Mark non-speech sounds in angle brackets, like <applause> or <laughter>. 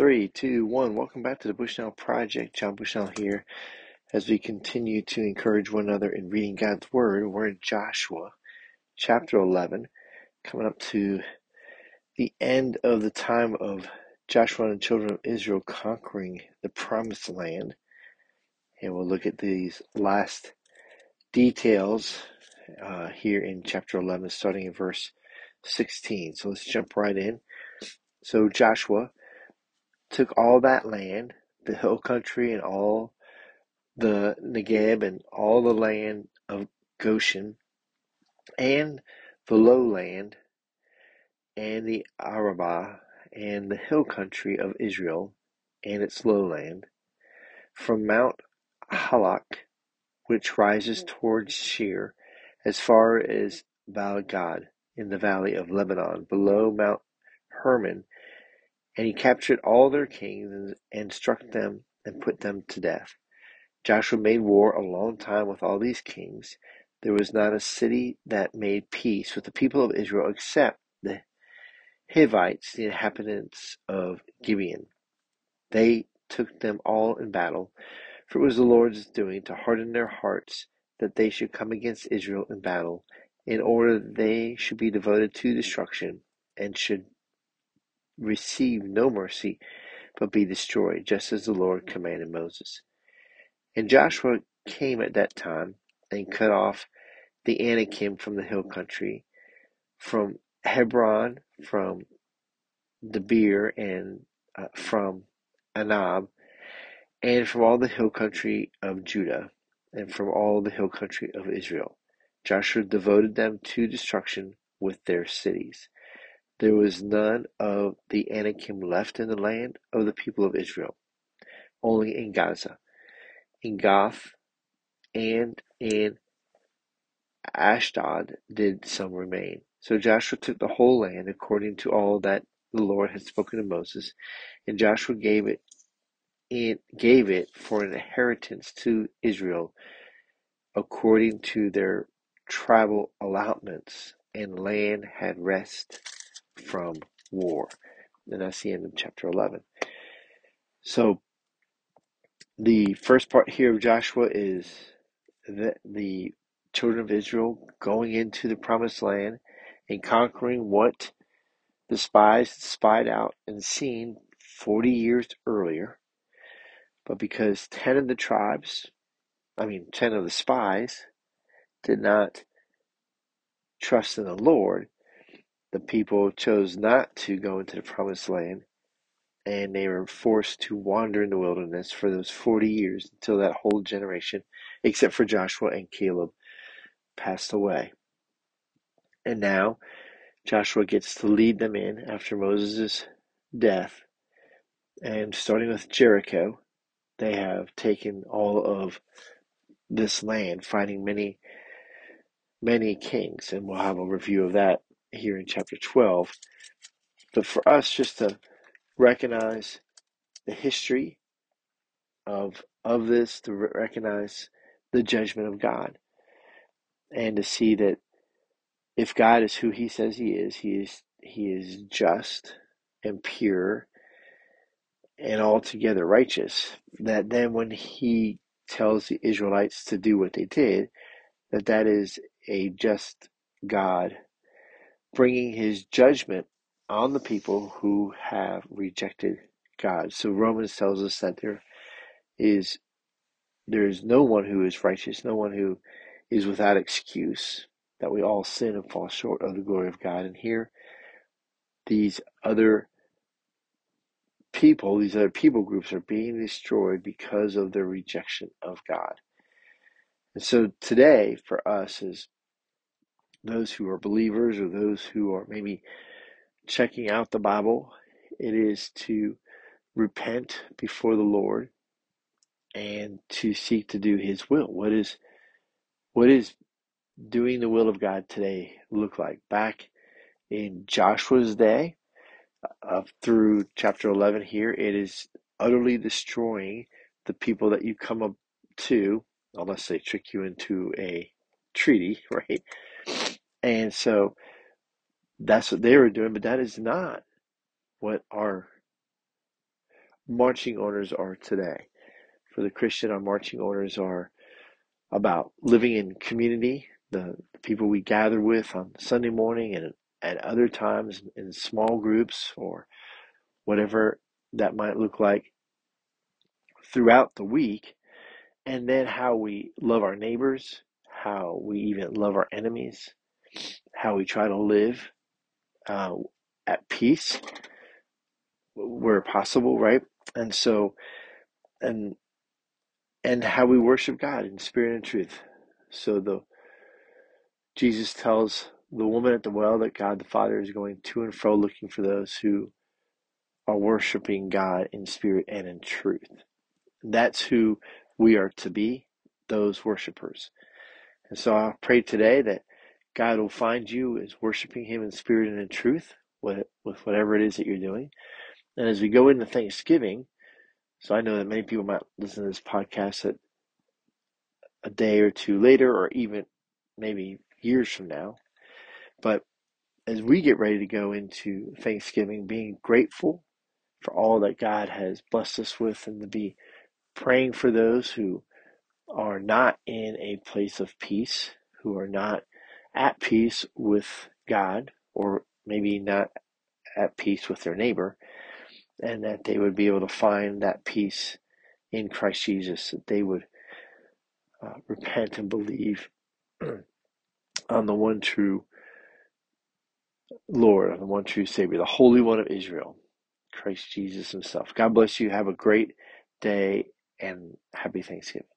Three, two, one. Welcome back to the Bushnell Project. John Bushnell here. As we continue to encourage one another in reading God's Word, we're in Joshua chapter 11, coming up to the end of the time of Joshua and the children of Israel conquering the promised land. And we'll look at these last details uh, here in chapter 11, starting in verse 16. So let's jump right in. So Joshua took all that land, the hill country and all the Negeb and all the land of Goshen and the lowland and the Arabah and the hill country of Israel and its lowland from Mount Halak, which rises mm. towards Seir, as far as Baal Gad in the valley of Lebanon, below Mount Hermon and he captured all their kings and, and struck them and put them to death. Joshua made war a long time with all these kings. There was not a city that made peace with the people of Israel except the Hivites, the inhabitants of Gibeon. They took them all in battle, for it was the Lord's doing to harden their hearts that they should come against Israel in battle, in order that they should be devoted to destruction and should receive no mercy, but be destroyed, just as the Lord commanded Moses. And Joshua came at that time and cut off the Anakim from the hill country, from Hebron, from Debir, and uh, from Anab, and from all the hill country of Judah, and from all the hill country of Israel. Joshua devoted them to destruction with their cities. There was none of the Anakim left in the land of the people of Israel, only in Gaza, in Gath, and in Ashdod did some remain. So Joshua took the whole land according to all that the Lord had spoken to Moses, and Joshua gave it gave it for an inheritance to Israel according to their tribal allotments, and land had rest from war. And that's the end of chapter 11. So, the first part here of Joshua is that the children of Israel going into the promised land and conquering what the spies spied out and seen 40 years earlier. But because 10 of the tribes, I mean, 10 of the spies, did not trust in the Lord, the people chose not to go into the promised land and they were forced to wander in the wilderness for those 40 years until that whole generation, except for Joshua and Caleb, passed away. And now Joshua gets to lead them in after Moses' death. And starting with Jericho, they have taken all of this land, fighting many, many kings. And we'll have a review of that here in chapter 12. But for us, just to recognize the history of of this, to recognize the judgment of God, and to see that if God is who He says He is, He is He is just and pure and altogether righteous. That then, when He tells the Israelites to do what they did, that that is a just God bringing his judgment on the people who have rejected God. So Romans tells us that there is there is no one who is righteous, no one who is without excuse, that we all sin and fall short of the glory of God. And here these other people, these other people groups are being destroyed because of their rejection of God. And so today for us is those who are believers or those who are maybe checking out the Bible, it is to repent before the Lord and to seek to do his will. What is what is doing the will of God today look like? Back in Joshua's day, uh, through chapter 11 here, it is utterly destroying the people that you come up to, unless they trick you into a treaty, <laughs> right? And so that's what they were doing, but that is not what our marching orders are today. For the Christian, our marching orders are about living in community, the, people we gather with on Sunday morning and at other times in small groups or whatever that might look like throughout the week, and then how we love our neighbors, how we even love our enemies, how we try to live uh, at peace where possible, right? And so, and and how we worship God in spirit and truth. So the Jesus tells the woman at the well that God the Father is going to and fro looking for those who are worshiping God in spirit and in truth. That's who we are to be, those worshipers. And so I pray today that God will find you as worshiping Him in spirit and in truth with, with whatever it is that you're doing. And as we go into Thanksgiving, so I know that many people might listen to this podcast at a day or two later, or even maybe years from now. But as we get ready to go into Thanksgiving, being grateful for all that God has blessed us with, and to be praying for those who are not in a place of peace, who are not at peace with God, or maybe not at peace with their neighbor, and that they would be able to find that peace in Christ Jesus, that they would uh, repent and believe <clears throat> on the one true Lord, on the one true Savior, the Holy One of Israel, Christ Jesus Himself. God bless you. Have a great day and happy Thanksgiving.